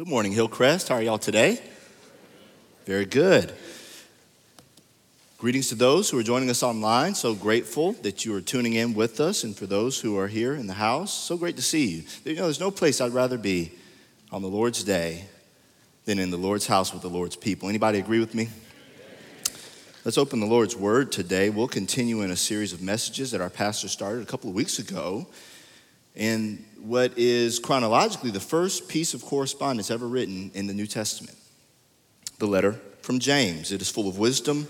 Good morning, Hillcrest. How are y'all today? Very good. Greetings to those who are joining us online. So grateful that you are tuning in with us. And for those who are here in the house, so great to see you. You know, there's no place I'd rather be on the Lord's day than in the Lord's house with the Lord's people. Anybody agree with me? Let's open the Lord's Word today. We'll continue in a series of messages that our pastor started a couple of weeks ago in what is chronologically the first piece of correspondence ever written in the New Testament the letter from James. It is full of wisdom,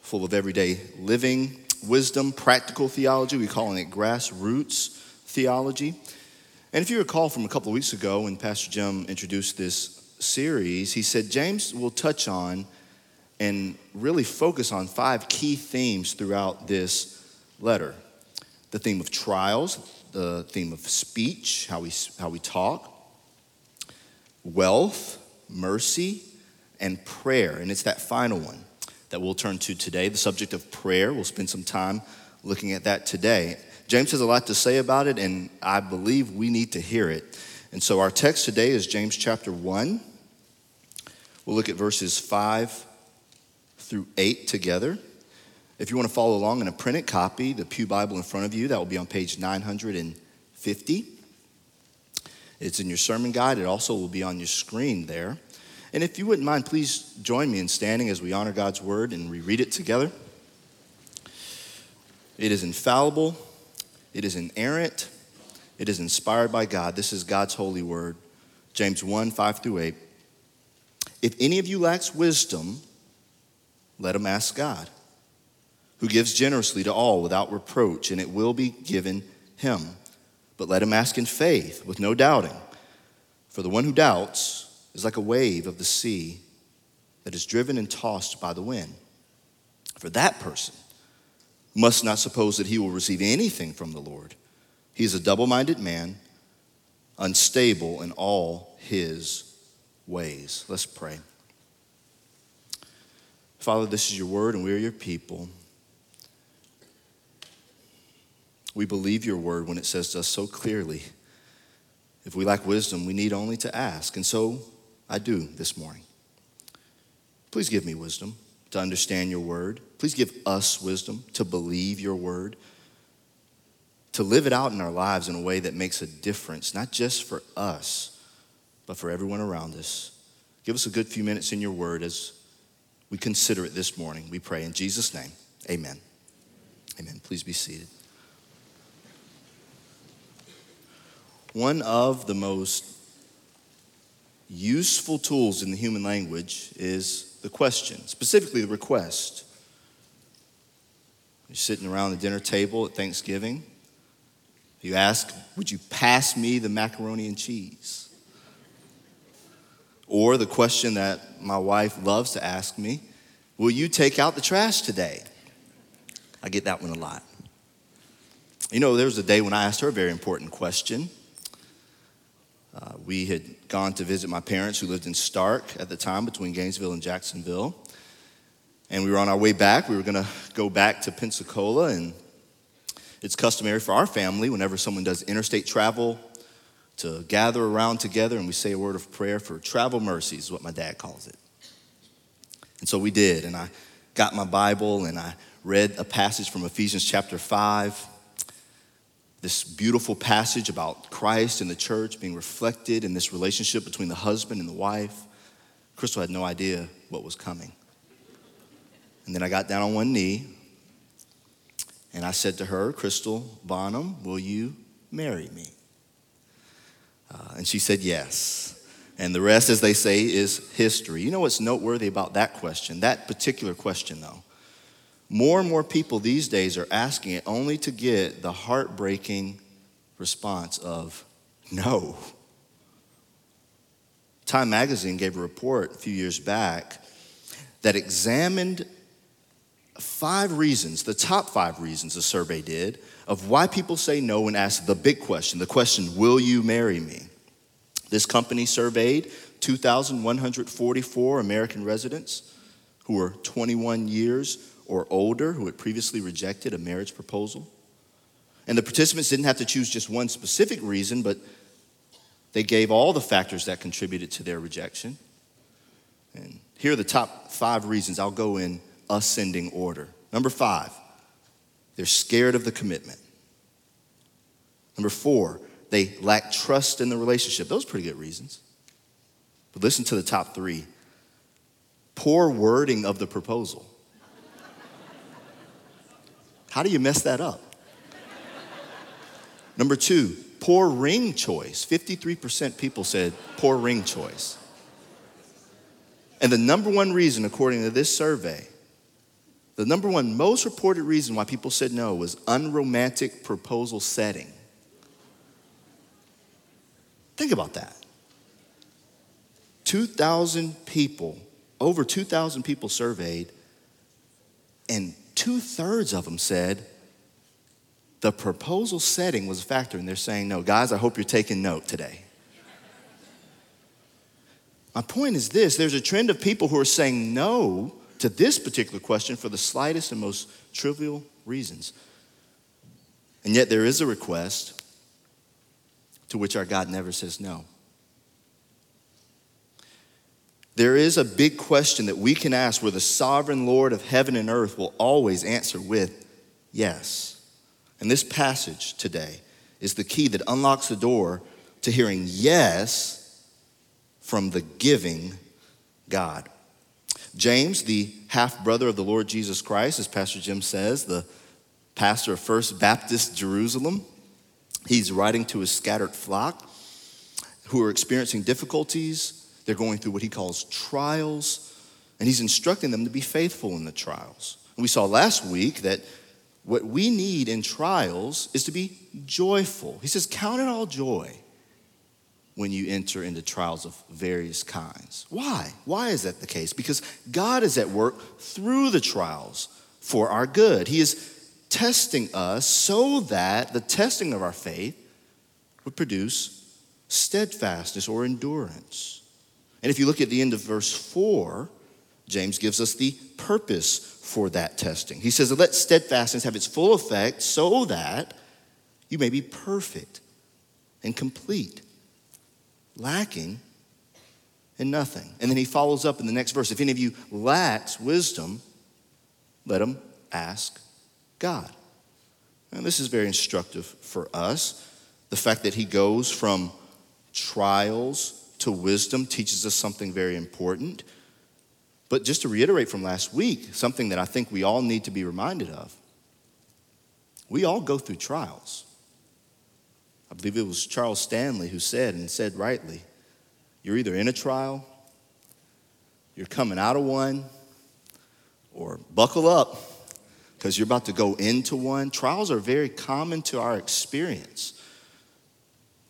full of everyday living wisdom, practical theology. We're calling it grassroots theology. And if you recall from a couple of weeks ago when Pastor Jim introduced this series, he said James will touch on and really focus on five key themes throughout this letter the theme of trials, the theme of speech, how we, how we talk, wealth, mercy, and prayer. And it's that final one that we'll turn to today, the subject of prayer. We'll spend some time looking at that today. James has a lot to say about it, and I believe we need to hear it. And so our text today is James chapter 1. We'll look at verses 5 through 8 together. If you want to follow along in a printed copy, the Pew Bible in front of you, that will be on page 950. It's in your sermon guide. It also will be on your screen there. And if you wouldn't mind, please join me in standing as we honor God's word and we read it together. It is infallible, it is inerrant, it is inspired by God. This is God's holy word. James 1 5 through 8. If any of you lacks wisdom, let him ask God, who gives generously to all without reproach, and it will be given him. But let him ask in faith, with no doubting. For the one who doubts is like a wave of the sea that is driven and tossed by the wind. For that person must not suppose that he will receive anything from the Lord. He is a double minded man, unstable in all his ways. Let's pray. Father, this is your word, and we are your people. We believe your word when it says to us so clearly if we lack wisdom, we need only to ask. And so I do this morning. Please give me wisdom to understand your word. Please give us wisdom to believe your word, to live it out in our lives in a way that makes a difference, not just for us, but for everyone around us. Give us a good few minutes in your word as we consider it this morning. We pray in Jesus' name. Amen. Amen. Please be seated. One of the most useful tools in the human language is the question, specifically the request. You're sitting around the dinner table at Thanksgiving. You ask, Would you pass me the macaroni and cheese? Or the question that my wife loves to ask me Will you take out the trash today? I get that one a lot. You know, there was a day when I asked her a very important question. Uh, we had gone to visit my parents who lived in Starke at the time between Gainesville and Jacksonville. And we were on our way back. We were going to go back to Pensacola. And it's customary for our family, whenever someone does interstate travel, to gather around together and we say a word of prayer for travel mercies, is what my dad calls it. And so we did. And I got my Bible and I read a passage from Ephesians chapter 5 this beautiful passage about Christ and the church being reflected in this relationship between the husband and the wife. Crystal had no idea what was coming. And then I got down on one knee and I said to her, Crystal Bonham, will you marry me? Uh, and she said yes. And the rest, as they say, is history. You know what's noteworthy about that question, that particular question, though? More and more people these days are asking it only to get the heartbreaking response of no. Time magazine gave a report a few years back that examined five reasons, the top five reasons the survey did, of why people say no when asked the big question the question, Will you marry me? This company surveyed 2,144 American residents who were 21 years or older who had previously rejected a marriage proposal. And the participants didn't have to choose just one specific reason, but They gave all the factors that contributed to their rejection. And here are the top five reasons. I'll go in ascending order. Number five, they're scared of the commitment. Number four, they lack trust in the relationship. Those are pretty good reasons. But listen to the top three poor wording of the proposal. How do you mess that up? Number two, poor ring choice. 53% people said poor ring choice. And the number one reason, according to this survey, the number one most reported reason why people said no was unromantic proposal setting. Think about that. 2,000 people, over 2,000 people surveyed, and two thirds of them said the proposal setting was a factor, and they're saying no. Guys, I hope you're taking note today. My point is this there's a trend of people who are saying no to this particular question for the slightest and most trivial reasons. And yet there is a request to which our God never says no. There is a big question that we can ask where the sovereign Lord of heaven and earth will always answer with yes. And this passage today is the key that unlocks the door to hearing yes from the giving God. James, the half brother of the Lord Jesus Christ, as Pastor Jim says, the pastor of First Baptist Jerusalem, he's writing to his scattered flock who are experiencing difficulties. They're going through what he calls trials, and he's instructing them to be faithful in the trials. And we saw last week that what we need in trials is to be joyful. He says, Count it all joy when you enter into trials of various kinds. Why? Why is that the case? Because God is at work through the trials for our good. He is testing us so that the testing of our faith would produce steadfastness or endurance. And if you look at the end of verse 4, James gives us the purpose for that testing. He says, Let steadfastness have its full effect so that you may be perfect and complete lacking in nothing. And then he follows up in the next verse if any of you lacks wisdom, let him ask God. And this is very instructive for us. The fact that he goes from trials to wisdom teaches us something very important. But just to reiterate from last week, something that I think we all need to be reminded of we all go through trials. I believe it was Charles Stanley who said, and said rightly, you're either in a trial, you're coming out of one, or buckle up because you're about to go into one. Trials are very common to our experience.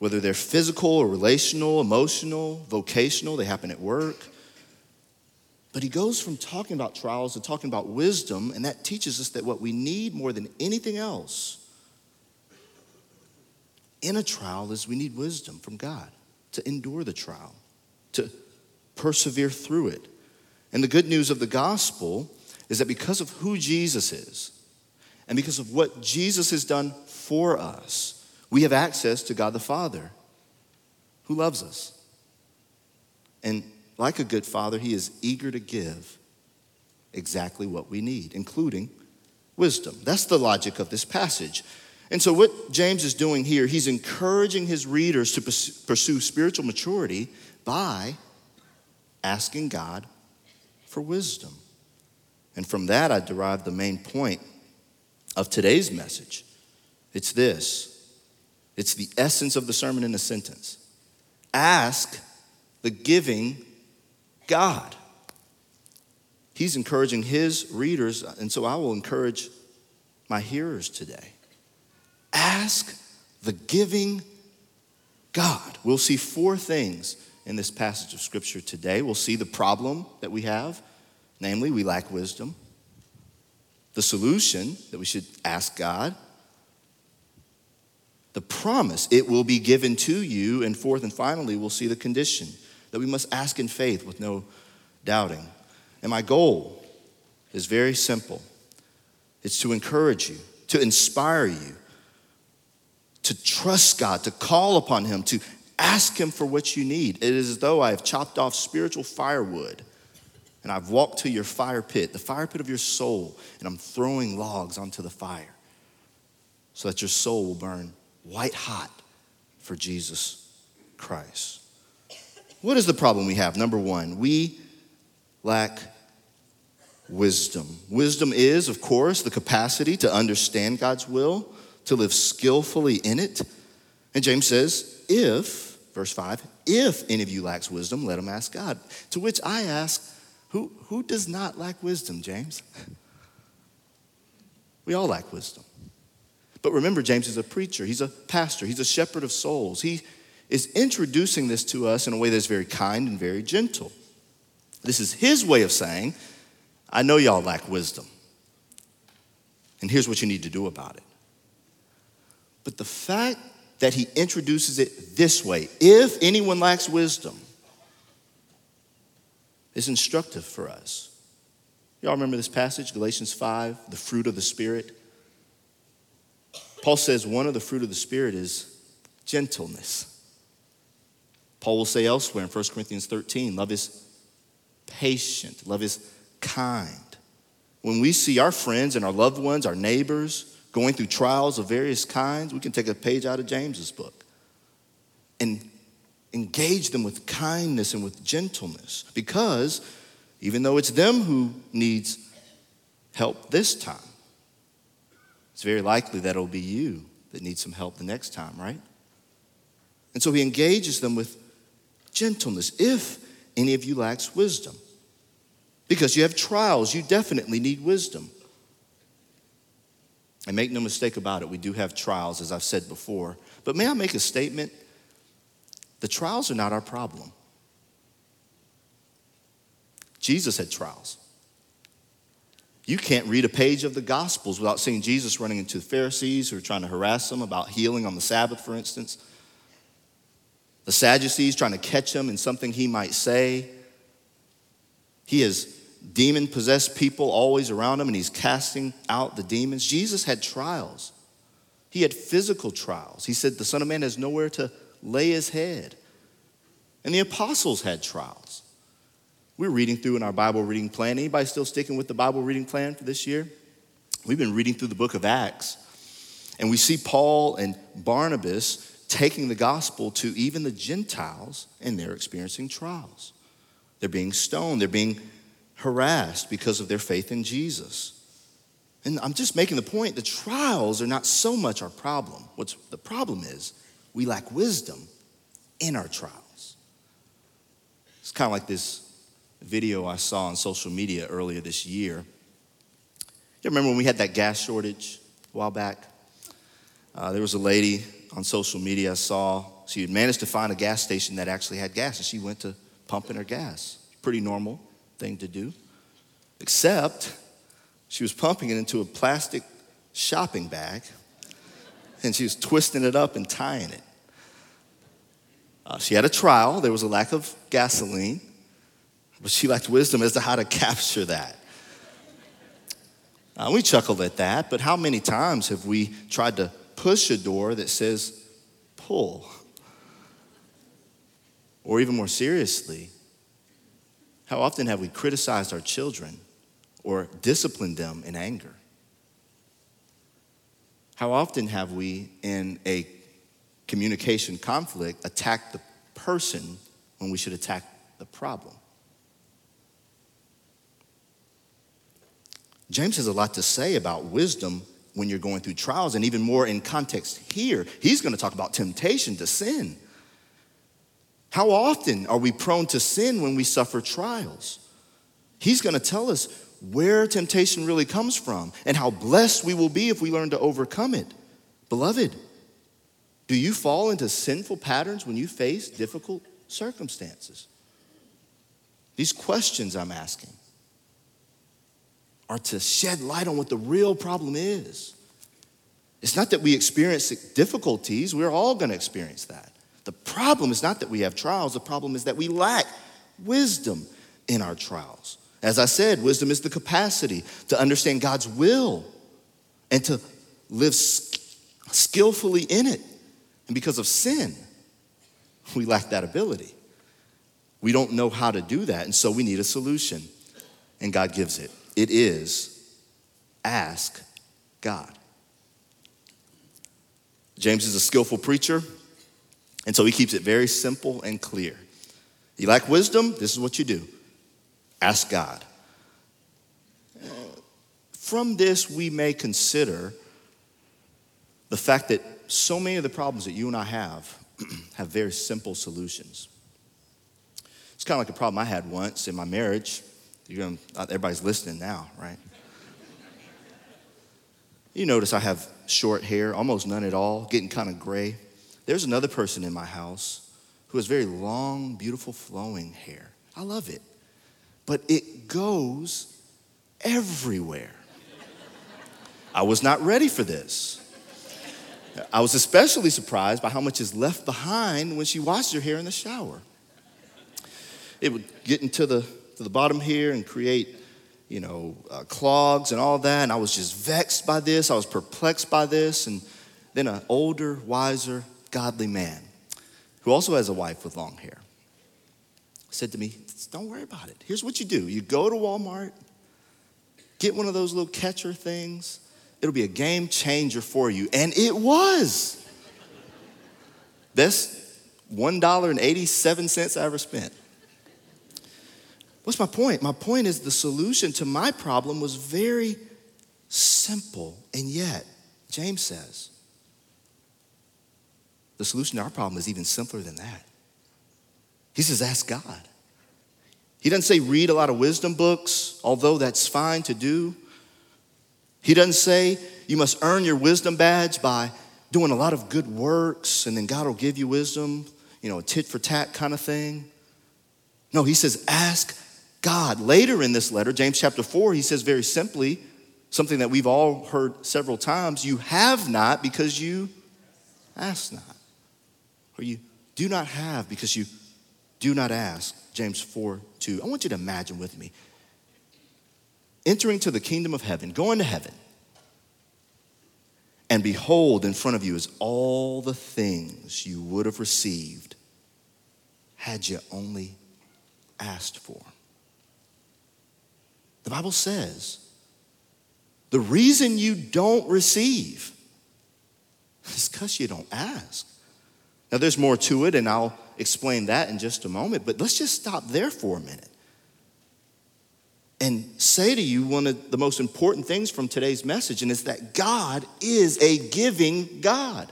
Whether they're physical or relational, emotional, vocational, they happen at work. But he goes from talking about trials to talking about wisdom, and that teaches us that what we need more than anything else in a trial is we need wisdom from God to endure the trial, to persevere through it. And the good news of the gospel is that because of who Jesus is and because of what Jesus has done for us, we have access to God the Father who loves us. And like a good father, he is eager to give exactly what we need, including wisdom. That's the logic of this passage. And so, what James is doing here, he's encouraging his readers to pursue spiritual maturity by asking God for wisdom. And from that, I derive the main point of today's message. It's this it's the essence of the sermon in a sentence. Ask the giving God. He's encouraging his readers, and so I will encourage my hearers today Ask the giving God. We'll see four things in this passage of Scripture today. We'll see the problem that we have, namely, we lack wisdom. The solution that we should ask God. The promise, it will be given to you. And fourth and finally, we'll see the condition that we must ask in faith with no doubting. And my goal is very simple it's to encourage you, to inspire you, to trust God, to call upon Him, to Ask Him for what you need. It is as though I have chopped off spiritual firewood and I've walked to your fire pit, the fire pit of your soul, and I'm throwing logs onto the fire so that your soul will burn white hot for Jesus Christ. What is the problem we have? Number one, we lack wisdom. Wisdom is, of course, the capacity to understand God's will, to live skillfully in it. And James says, if, verse 5, if any of you lacks wisdom, let him ask God. To which I ask, who, who does not lack wisdom, James? We all lack wisdom. But remember, James is a preacher, he's a pastor, he's a shepherd of souls. He is introducing this to us in a way that's very kind and very gentle. This is his way of saying, I know y'all lack wisdom. And here's what you need to do about it. But the fact that he introduces it this way, if anyone lacks wisdom, is instructive for us. Y'all remember this passage, Galatians 5, the fruit of the Spirit? Paul says one of the fruit of the Spirit is gentleness. Paul will say elsewhere in 1 Corinthians 13, love is patient, love is kind. When we see our friends and our loved ones, our neighbors, going through trials of various kinds, we can take a page out of James's book and engage them with kindness and with gentleness because even though it's them who needs help this time it's very likely that it'll be you that needs some help the next time right? And so he engages them with gentleness if any of you lacks wisdom. Because you have trials you definitely need wisdom. And make no mistake about it we do have trials as i've said before. But may i make a statement? The trials are not our problem. Jesus had trials. You can't read a page of the Gospels without seeing Jesus running into the Pharisees who are trying to harass him about healing on the Sabbath, for instance. The Sadducees trying to catch him in something he might say. He has demon possessed people always around him and he's casting out the demons. Jesus had trials. He had physical trials. He said, The Son of Man has nowhere to lay his head. And the apostles had trials. We're reading through in our Bible reading plan. Anybody still sticking with the Bible reading plan for this year? We've been reading through the book of Acts, and we see Paul and Barnabas taking the gospel to even the Gentiles, and they're experiencing trials. They're being stoned, they're being harassed because of their faith in Jesus. And I'm just making the point the trials are not so much our problem. What's the problem is we lack wisdom in our trials. It's kind of like this video I saw on social media earlier this year. You remember when we had that gas shortage a while back? Uh, there was a lady on social media I saw. She had managed to find a gas station that actually had gas, and she went to pump in her gas. Pretty normal thing to do. Except she was pumping it into a plastic shopping bag and she was twisting it up and tying it. Uh, she had a trial, there was a lack of gasoline, but she lacked wisdom as to how to capture that. Uh, we chuckled at that, but how many times have we tried to push a door that says pull? Or even more seriously, how often have we criticized our children or disciplined them in anger? How often have we, in a communication conflict, attacked the person when we should attack the problem? James has a lot to say about wisdom when you're going through trials, and even more in context here. He's going to talk about temptation to sin. How often are we prone to sin when we suffer trials? He's going to tell us where temptation really comes from and how blessed we will be if we learn to overcome it. Beloved, do you fall into sinful patterns when you face difficult circumstances? These questions I'm asking are to shed light on what the real problem is. It's not that we experience difficulties, we're all going to experience that. The problem is not that we have trials, the problem is that we lack wisdom in our trials. As I said, wisdom is the capacity to understand God's will and to live skillfully in it. And because of sin, we lack that ability. We don't know how to do that, and so we need a solution. And God gives it. It is ask God. James is a skillful preacher, and so he keeps it very simple and clear. You lack wisdom, this is what you do ask God. From this, we may consider the fact that so many of the problems that you and I have have very simple solutions. It's kind of like a problem I had once in my marriage. You're gonna, uh, everybody's listening now, right? You notice I have short hair, almost none at all, getting kind of gray. There's another person in my house who has very long, beautiful, flowing hair. I love it. But it goes everywhere. I was not ready for this. I was especially surprised by how much is left behind when she washes her hair in the shower. It would get into the, to the bottom here and create, you know, uh, clogs and all that. And I was just vexed by this. I was perplexed by this. And then an older, wiser, godly man who also has a wife with long hair said to me, Don't worry about it. Here's what you do you go to Walmart, get one of those little catcher things, It'll be a game changer for you. And it was. Best $1.87 I ever spent. What's my point? My point is the solution to my problem was very simple. And yet, James says, the solution to our problem is even simpler than that. He says, ask God. He doesn't say read a lot of wisdom books, although that's fine to do. He doesn't say you must earn your wisdom badge by doing a lot of good works and then God will give you wisdom, you know, a tit for tat kind of thing. No, he says, ask God. Later in this letter, James chapter 4, he says very simply something that we've all heard several times you have not because you ask not. Or you do not have because you do not ask. James 4 2. I want you to imagine with me entering to the kingdom of heaven, going to heaven, and behold, in front of you is all the things you would have received had you only asked for. The Bible says the reason you don't receive is because you don't ask. Now, there's more to it, and I'll explain that in just a moment, but let's just stop there for a minute and say to you one of the most important things from today's message, and it's that God is a giving God.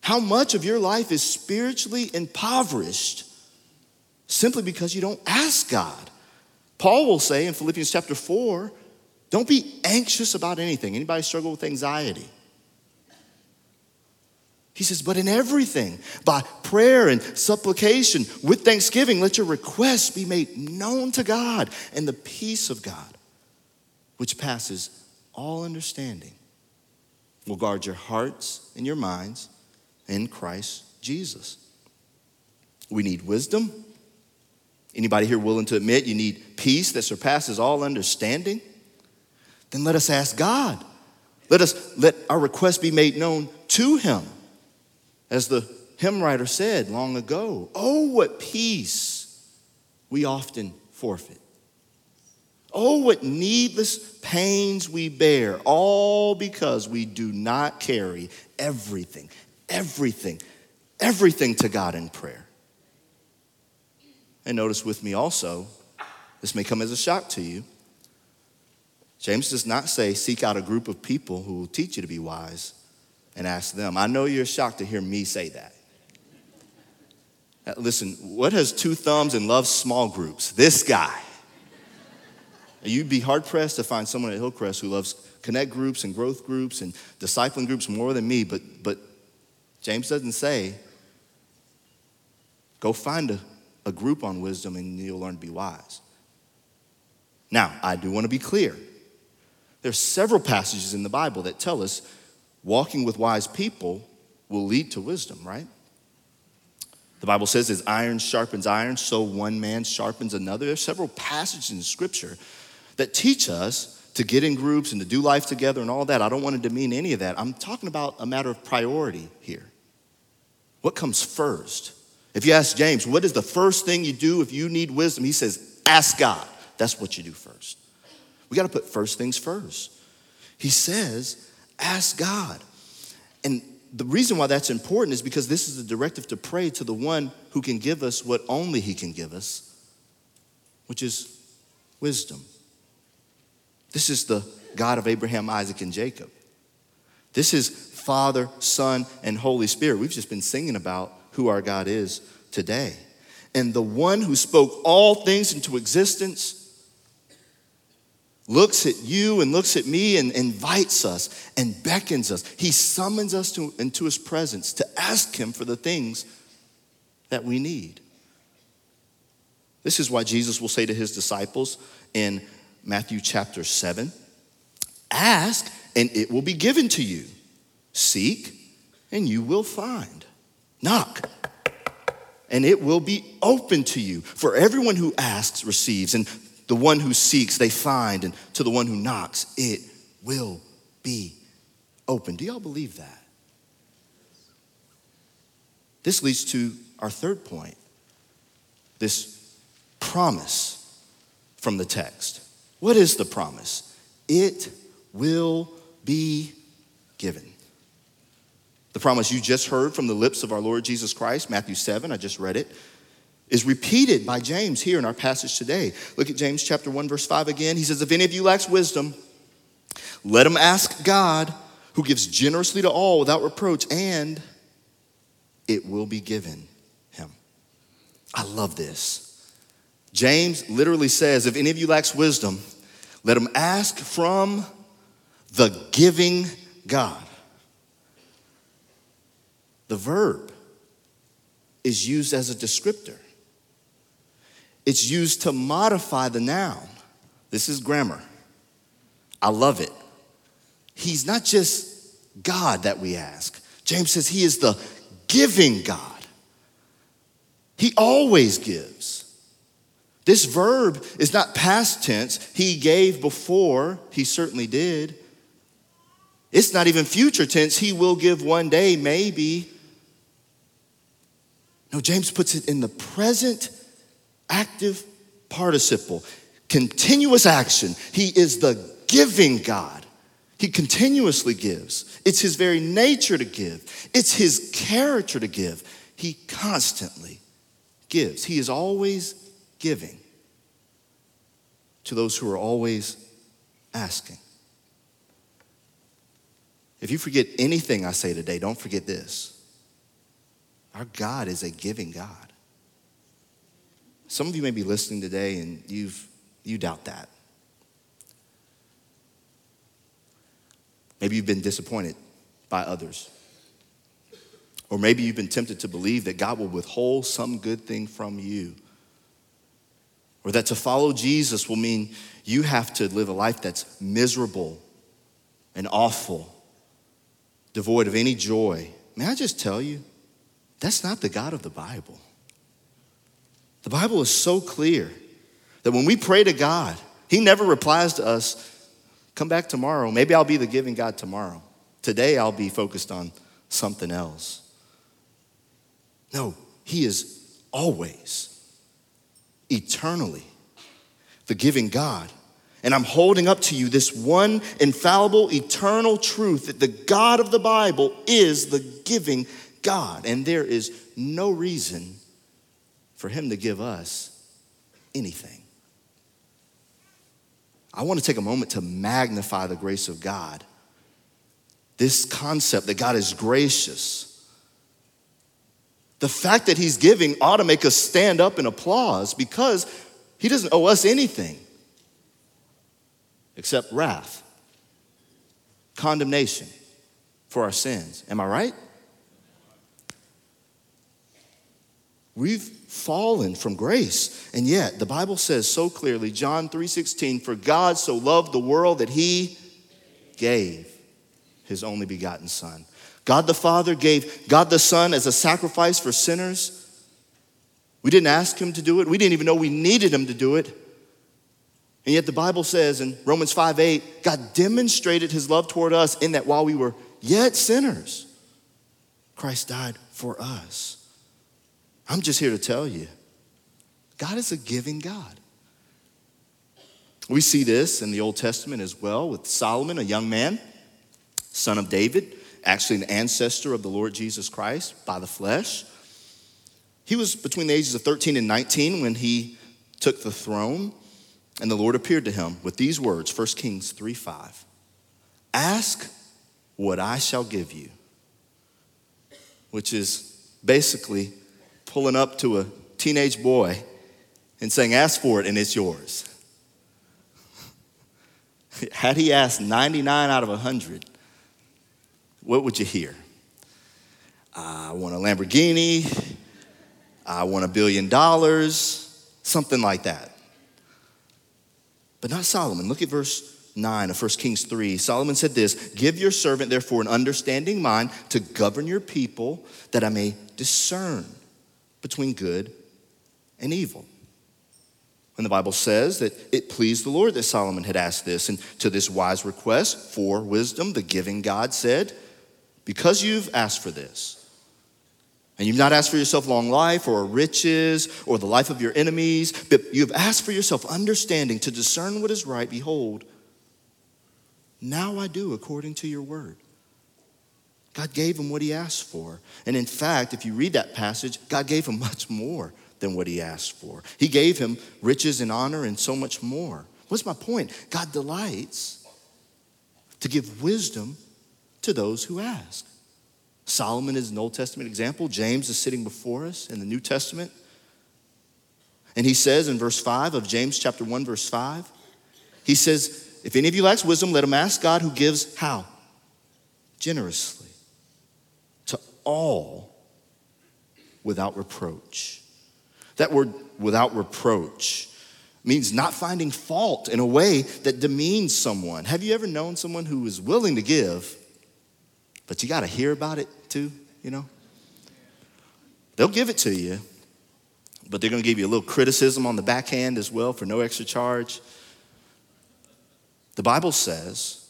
How much of your life is spiritually impoverished simply because you don't ask God? Paul will say in Philippians chapter 4, don't be anxious about anything. Anybody struggle with anxiety? He says, but in everything, by prayer and supplication, with thanksgiving, let your requests be made known to God, and the peace of God, which passes all understanding, will guard your hearts and your minds in Christ Jesus. We need wisdom. Anybody here willing to admit you need peace that surpasses all understanding? Then let us ask God. Let us let our request be made known to him. As the hymn writer said long ago, oh, what peace we often forfeit. Oh, what needless pains we bear, all because we do not carry everything, everything, everything to God in prayer. And notice with me also, this may come as a shock to you. James does not say, seek out a group of people who will teach you to be wise and ask them. I know you're shocked to hear me say that. Uh, listen, what has two thumbs and loves small groups? This guy. You'd be hard pressed to find someone at Hillcrest who loves connect groups and growth groups and discipling groups more than me, but, but James doesn't say, go find a, a group on wisdom and you'll learn to be wise. Now, I do want to be clear. There's several passages in the Bible that tell us walking with wise people will lead to wisdom, right? The Bible says, as iron sharpens iron, so one man sharpens another. There's several passages in Scripture that teach us to get in groups and to do life together and all that. I don't want to demean any of that. I'm talking about a matter of priority here. What comes first? If you ask James, what is the first thing you do if you need wisdom? He says, ask God. That's what you do first. We got to put first things first. He says, ask God. And the reason why that's important is because this is a directive to pray to the one who can give us what only he can give us, which is wisdom. This is the God of Abraham, Isaac, and Jacob. This is Father, Son, and Holy Spirit. We've just been singing about who our God is today. And the one who spoke all things into existence looks at you and looks at me and invites us and beckons us. He summons us to, into his presence to ask him for the things that we need. This is why Jesus will say to his disciples in Matthew chapter 7 Ask, and it will be given to you. Seek, and you will find. Knock, and it will be open to you. For everyone who asks receives, and the one who seeks they find, and to the one who knocks it will be open. Do y'all believe that? This leads to our third point this promise from the text. What is the promise? It will be given. The promise you just heard from the lips of our Lord Jesus Christ, Matthew 7, I just read it, is repeated by James here in our passage today. Look at James chapter 1 verse 5 again. He says, "If any of you lacks wisdom, let him ask God, who gives generously to all without reproach, and it will be given him." I love this. James literally says, "If any of you lacks wisdom, let him ask from the giving God." The verb is used as a descriptor, it's used to modify the noun. This is grammar. I love it. He's not just God that we ask. James says he is the giving God. He always gives. This verb is not past tense. He gave before, he certainly did. It's not even future tense. He will give one day, maybe. No, James puts it in the present active participle, continuous action. He is the giving God. He continuously gives. It's his very nature to give, it's his character to give. He constantly gives. He is always giving to those who are always asking. If you forget anything I say today, don't forget this. Our God is a giving God. Some of you may be listening today and you've, you doubt that. Maybe you've been disappointed by others. Or maybe you've been tempted to believe that God will withhold some good thing from you. Or that to follow Jesus will mean you have to live a life that's miserable and awful, devoid of any joy. May I just tell you, that's not the God of the Bible. The Bible is so clear that when we pray to God, He never replies to us, Come back tomorrow. Maybe I'll be the giving God tomorrow. Today I'll be focused on something else. No, He is always, eternally, the giving God. And I'm holding up to you this one infallible, eternal truth that the God of the Bible is the giving God, and there is no reason for Him to give us anything. I want to take a moment to magnify the grace of God. This concept that God is gracious. The fact that He's giving ought to make us stand up and applause because He doesn't owe us anything except wrath, condemnation for our sins. Am I right? We've fallen from grace. And yet, the Bible says so clearly, John 3:16, for God so loved the world that he gave his only begotten son. God the Father gave God the Son as a sacrifice for sinners. We didn't ask him to do it. We didn't even know we needed him to do it. And yet the Bible says in Romans 5 8, God demonstrated his love toward us in that while we were yet sinners, Christ died for us. I'm just here to tell you God is a giving God. We see this in the Old Testament as well with Solomon, a young man, son of David, actually an ancestor of the Lord Jesus Christ by the flesh. He was between the ages of 13 and 19 when he took the throne, and the Lord appeared to him with these words 1 Kings 3 5. Ask what I shall give you, which is basically pulling up to a teenage boy and saying, Ask for it and it's yours. Had he asked 99 out of 100, what would you hear? I want a Lamborghini. I want a billion dollars. Something like that. But not Solomon. Look at verse 9 of 1 Kings 3. Solomon said this Give your servant, therefore, an understanding mind to govern your people, that I may discern between good and evil. And the Bible says that it pleased the Lord that Solomon had asked this. And to this wise request for wisdom, the giving God said, Because you've asked for this, and you've not asked for yourself long life or riches or the life of your enemies, but you've asked for yourself understanding to discern what is right, behold, now I do according to your word. God gave him what he asked for. And in fact, if you read that passage, God gave him much more than what he asked for. He gave him riches and honor and so much more. What's my point? God delights to give wisdom to those who ask. Solomon is an Old Testament example. James is sitting before us in the New Testament. And he says in verse 5 of James chapter 1, verse 5, he says, if any of you lacks wisdom, let him ask God who gives how? Generously all without reproach. That word without reproach means not finding fault in a way that demeans someone. Have you ever known someone who is willing to give, but you got to hear about it too, you know? They'll give it to you, but they're going to give you a little criticism on the backhand as well for no extra charge. The Bible says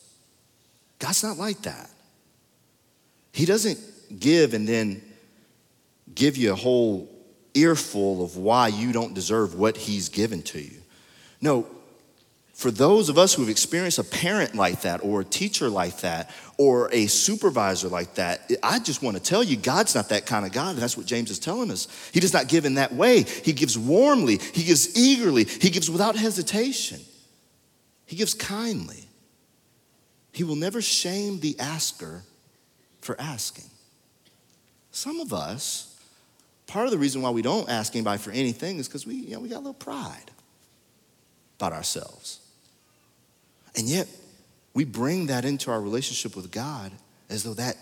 God's not like that. He doesn't give and then give you a whole earful of why you don't deserve what He's given to you. No, for those of us who've experienced a parent like that, or a teacher like that, or a supervisor like that, I just want to tell you, God's not that kind of God. That's what James is telling us. He does not give in that way. He gives warmly, He gives eagerly, He gives without hesitation. He gives kindly. He will never shame the asker for asking. Some of us, part of the reason why we don't ask anybody for anything is because we, you know, we got a little pride about ourselves. And yet, we bring that into our relationship with God as though that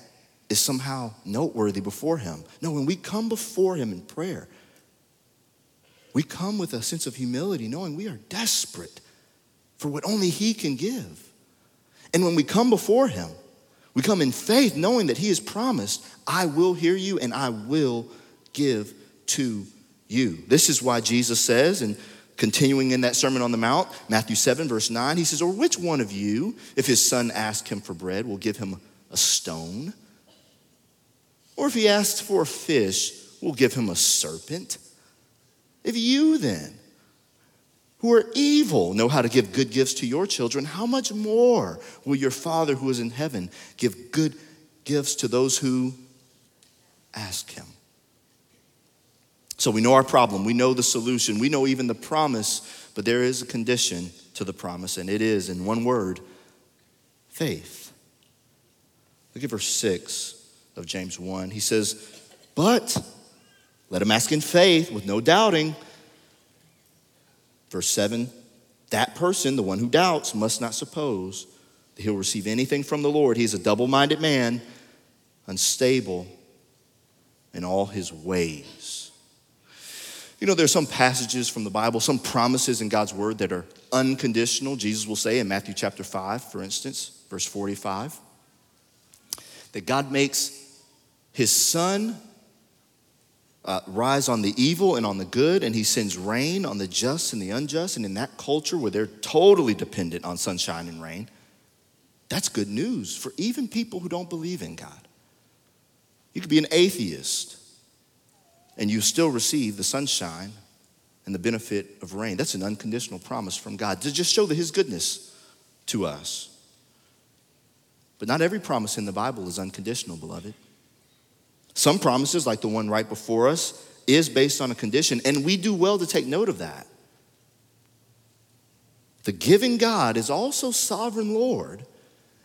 is somehow noteworthy before Him. No, when we come before Him in prayer, we come with a sense of humility, knowing we are desperate for what only He can give. And when we come before Him, we come in faith, knowing that He has promised, I will hear you and I will give to you. This is why Jesus says, and continuing in that Sermon on the Mount, Matthew 7, verse 9, he says, Or which one of you, if his son asks him for bread, will give him a stone? Or if he asks for a fish, will give him a serpent? If you then, who are evil know how to give good gifts to your children, how much more will your Father who is in heaven give good gifts to those who ask him? So we know our problem, we know the solution, we know even the promise, but there is a condition to the promise, and it is, in one word, faith. Look at verse 6 of James 1. He says, But let him ask in faith with no doubting. Verse 7 that person, the one who doubts, must not suppose that he'll receive anything from the Lord. He's a double minded man, unstable in all his ways. You know, there's some passages from the Bible, some promises in God's word that are unconditional. Jesus will say in Matthew chapter 5, for instance, verse 45, that God makes his sun uh, rise on the evil and on the good, and he sends rain on the just and the unjust. And in that culture where they're totally dependent on sunshine and rain, that's good news for even people who don't believe in God. You could be an atheist and you still receive the sunshine and the benefit of rain. That's an unconditional promise from God to just show that His goodness to us. But not every promise in the Bible is unconditional, beloved. Some promises, like the one right before us, is based on a condition, and we do well to take note of that. The giving God is also sovereign Lord,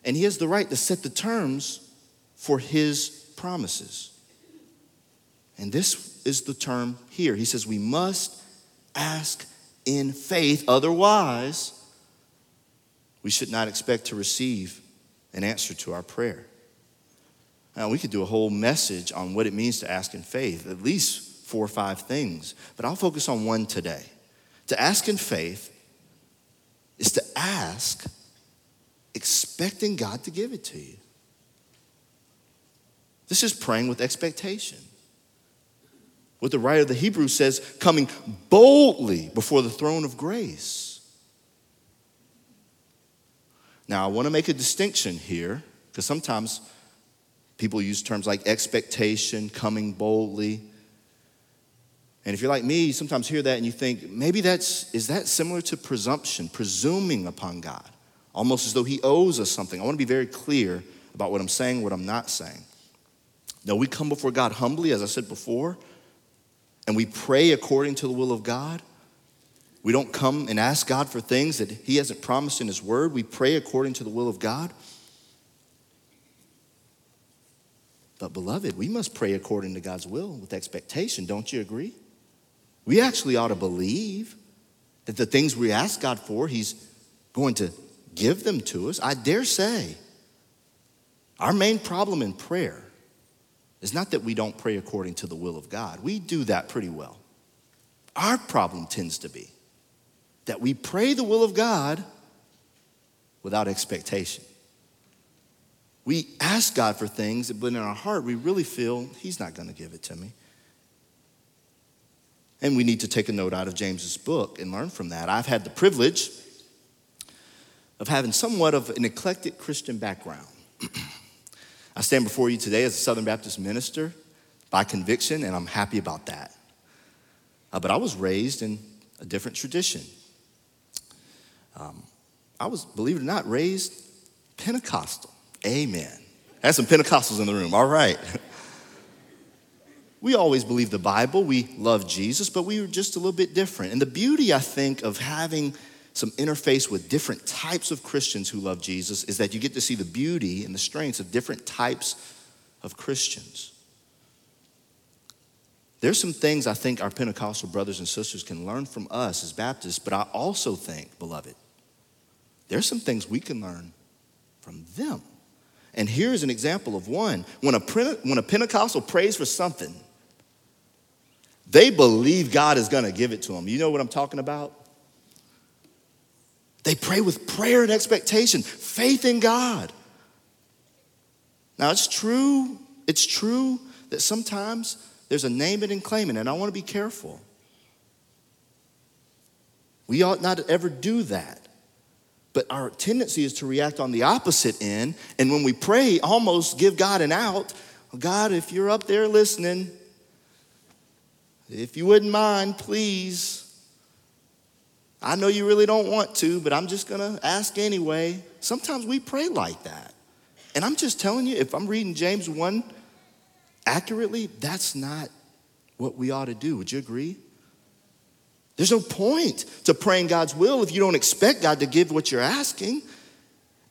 and He has the right to set the terms for His promises. And this is the term here. He says, We must ask in faith, otherwise, we should not expect to receive an answer to our prayer. Now, we could do a whole message on what it means to ask in faith, at least four or five things, but I'll focus on one today. To ask in faith is to ask expecting God to give it to you. This is praying with expectation. What the writer of the Hebrews says, coming boldly before the throne of grace. Now, I want to make a distinction here because sometimes people use terms like expectation, coming boldly. And if you're like me, you sometimes hear that and you think, maybe that's, is that similar to presumption, presuming upon God, almost as though He owes us something? I want to be very clear about what I'm saying, what I'm not saying. No, we come before God humbly, as I said before, and we pray according to the will of God. We don't come and ask God for things that He hasn't promised in His Word. We pray according to the will of God. But, beloved, we must pray according to God's will with expectation. Don't you agree? We actually ought to believe that the things we ask God for, He's going to give them to us. I dare say, our main problem in prayer is not that we don't pray according to the will of God. We do that pretty well. Our problem tends to be that we pray the will of God without expectation. We ask God for things, but in our heart, we really feel He's not going to give it to me. And we need to take a note out of James's book and learn from that. I've had the privilege of having somewhat of an eclectic Christian background. I stand before you today as a Southern Baptist minister by conviction, and I'm happy about that. Uh, but I was raised in a different tradition. Um, I was, believe it or not, raised Pentecostal. Amen. Had some Pentecostals in the room. All right. we always believe the Bible. We love Jesus, but we were just a little bit different. And the beauty, I think, of having some interface with different types of Christians who love Jesus is that you get to see the beauty and the strengths of different types of Christians. There's some things I think our Pentecostal brothers and sisters can learn from us as Baptists, but I also think, beloved, there's some things we can learn from them. And here's an example of one. When a, when a Pentecostal prays for something, they believe God is going to give it to them. You know what I'm talking about? They pray with prayer and expectation, faith in God. Now, it's true, it's true that sometimes there's a name it and claim it, and I want to be careful. We ought not to ever do that. But our tendency is to react on the opposite end, and when we pray, almost give God an out. God, if you're up there listening, if you wouldn't mind, please I know you really don't want to, but I'm just going to ask anyway. Sometimes we pray like that. And I'm just telling you, if I'm reading James 1 accurately, that's not what we ought to do. Would you agree? There's no point to praying God's will if you don't expect God to give what you're asking.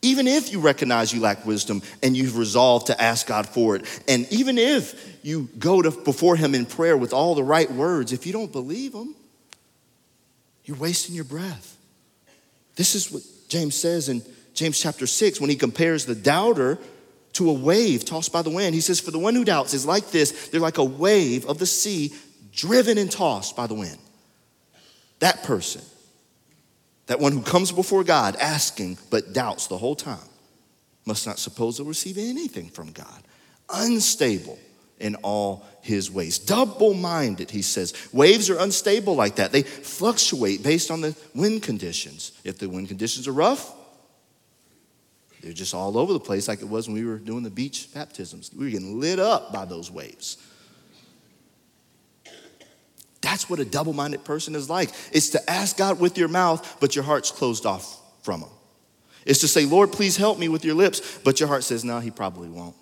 Even if you recognize you lack wisdom and you've resolved to ask God for it, and even if you go to, before Him in prayer with all the right words, if you don't believe Him, you're wasting your breath. This is what James says in James chapter 6 when he compares the doubter to a wave tossed by the wind. He says, For the one who doubts is like this they're like a wave of the sea driven and tossed by the wind. That person, that one who comes before God asking but doubts the whole time, must not suppose they'll receive anything from God. Unstable in all his ways. Double minded, he says. Waves are unstable like that, they fluctuate based on the wind conditions. If the wind conditions are rough, they're just all over the place, like it was when we were doing the beach baptisms. We were getting lit up by those waves. That's what a double minded person is like. It's to ask God with your mouth, but your heart's closed off from Him. It's to say, Lord, please help me with your lips, but your heart says, no, He probably won't.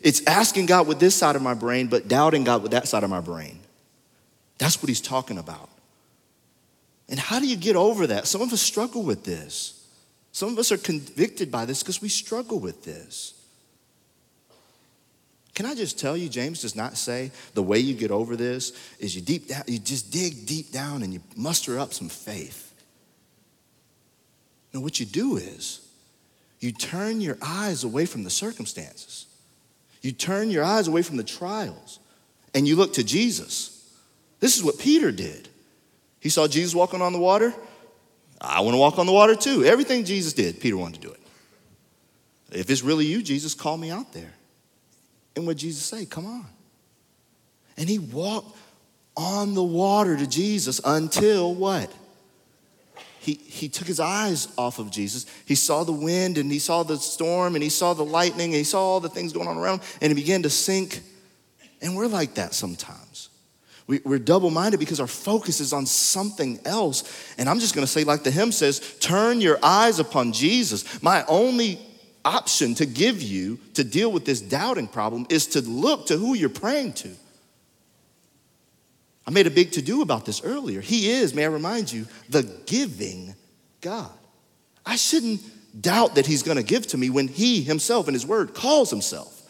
It's asking God with this side of my brain, but doubting God with that side of my brain. That's what He's talking about. And how do you get over that? Some of us struggle with this. Some of us are convicted by this because we struggle with this. Can I just tell you, James does not say the way you get over this is you deep down, you just dig deep down and you muster up some faith. No, what you do is you turn your eyes away from the circumstances. You turn your eyes away from the trials and you look to Jesus. This is what Peter did. He saw Jesus walking on the water. I want to walk on the water too. Everything Jesus did, Peter wanted to do it. If it's really you, Jesus, call me out there. And what Jesus say? Come on. And he walked on the water to Jesus until what? He, he took his eyes off of Jesus. He saw the wind and he saw the storm and he saw the lightning and he saw all the things going on around and he began to sink. And we're like that sometimes. We, are double minded because our focus is on something else. And I'm just going to say, like the hymn says, turn your eyes upon Jesus. My only option to give you to deal with this doubting problem is to look to who you're praying to. I made a big to do about this earlier. He is, may I remind you, the giving God. I shouldn't doubt that He's going to give to me when He Himself in His Word calls Himself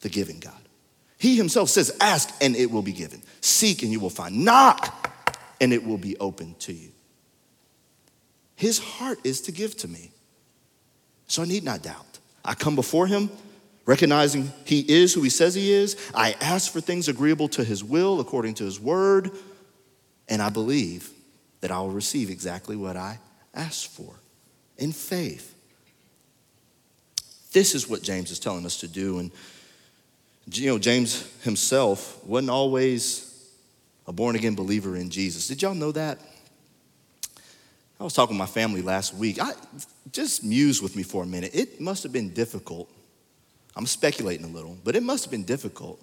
the giving God. He Himself says, Ask and it will be given, seek and you will find, knock and it will be open to you. His heart is to give to me. So I need not doubt. I come before him recognizing he is who he says he is. I ask for things agreeable to his will according to his word. And I believe that I will receive exactly what I ask for in faith. This is what James is telling us to do. And, you know, James himself wasn't always a born again believer in Jesus. Did y'all know that? I was talking to my family last week. I, just muse with me for a minute. It must have been difficult. I'm speculating a little, but it must have been difficult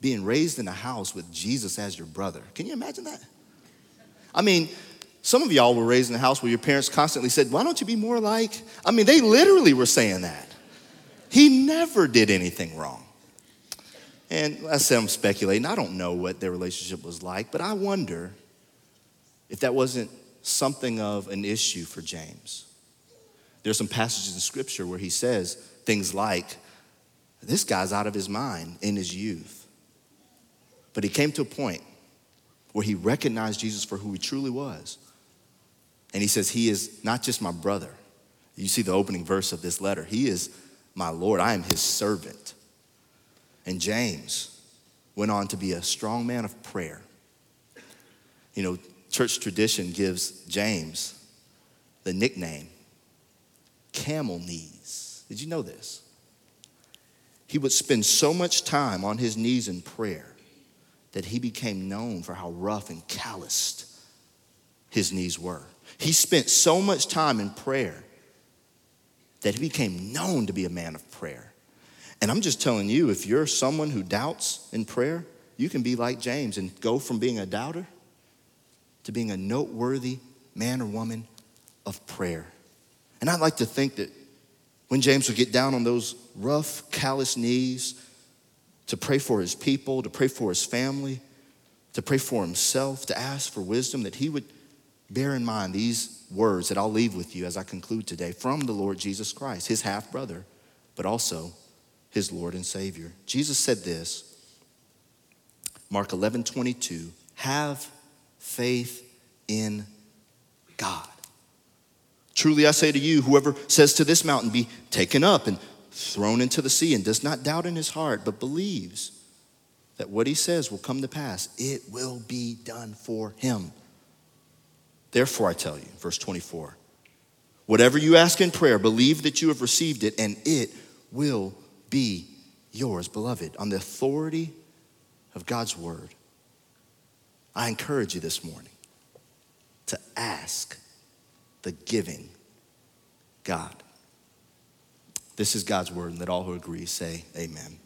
being raised in a house with Jesus as your brother. Can you imagine that? I mean, some of y'all were raised in a house where your parents constantly said, Why don't you be more like? I mean, they literally were saying that. He never did anything wrong. And I said, I'm speculating. I don't know what their relationship was like, but I wonder if that wasn't something of an issue for James. There's some passages in scripture where he says things like, This guy's out of his mind in his youth. But he came to a point where he recognized Jesus for who he truly was. And he says, He is not just my brother. You see the opening verse of this letter. He is my Lord. I am his servant. And James went on to be a strong man of prayer. You know, church tradition gives James the nickname camel knees. Did you know this? He would spend so much time on his knees in prayer that he became known for how rough and calloused his knees were. He spent so much time in prayer that he became known to be a man of prayer. And I'm just telling you, if you're someone who doubts in prayer, you can be like James and go from being a doubter to being a noteworthy man or woman of prayer. And I'd like to think that when James would get down on those rough, callous knees to pray for his people, to pray for his family, to pray for himself, to ask for wisdom, that he would bear in mind these words that I'll leave with you as I conclude today from the Lord Jesus Christ, his half brother, but also his Lord and Savior. Jesus said this, Mark 11 22, have faith in God. Truly I say to you, whoever says to this mountain, be taken up and thrown into the sea, and does not doubt in his heart, but believes that what he says will come to pass, it will be done for him. Therefore, I tell you, verse 24, whatever you ask in prayer, believe that you have received it, and it will be yours, beloved, on the authority of God's word. I encourage you this morning to ask the giving God. This is God's word, and let all who agree say, Amen.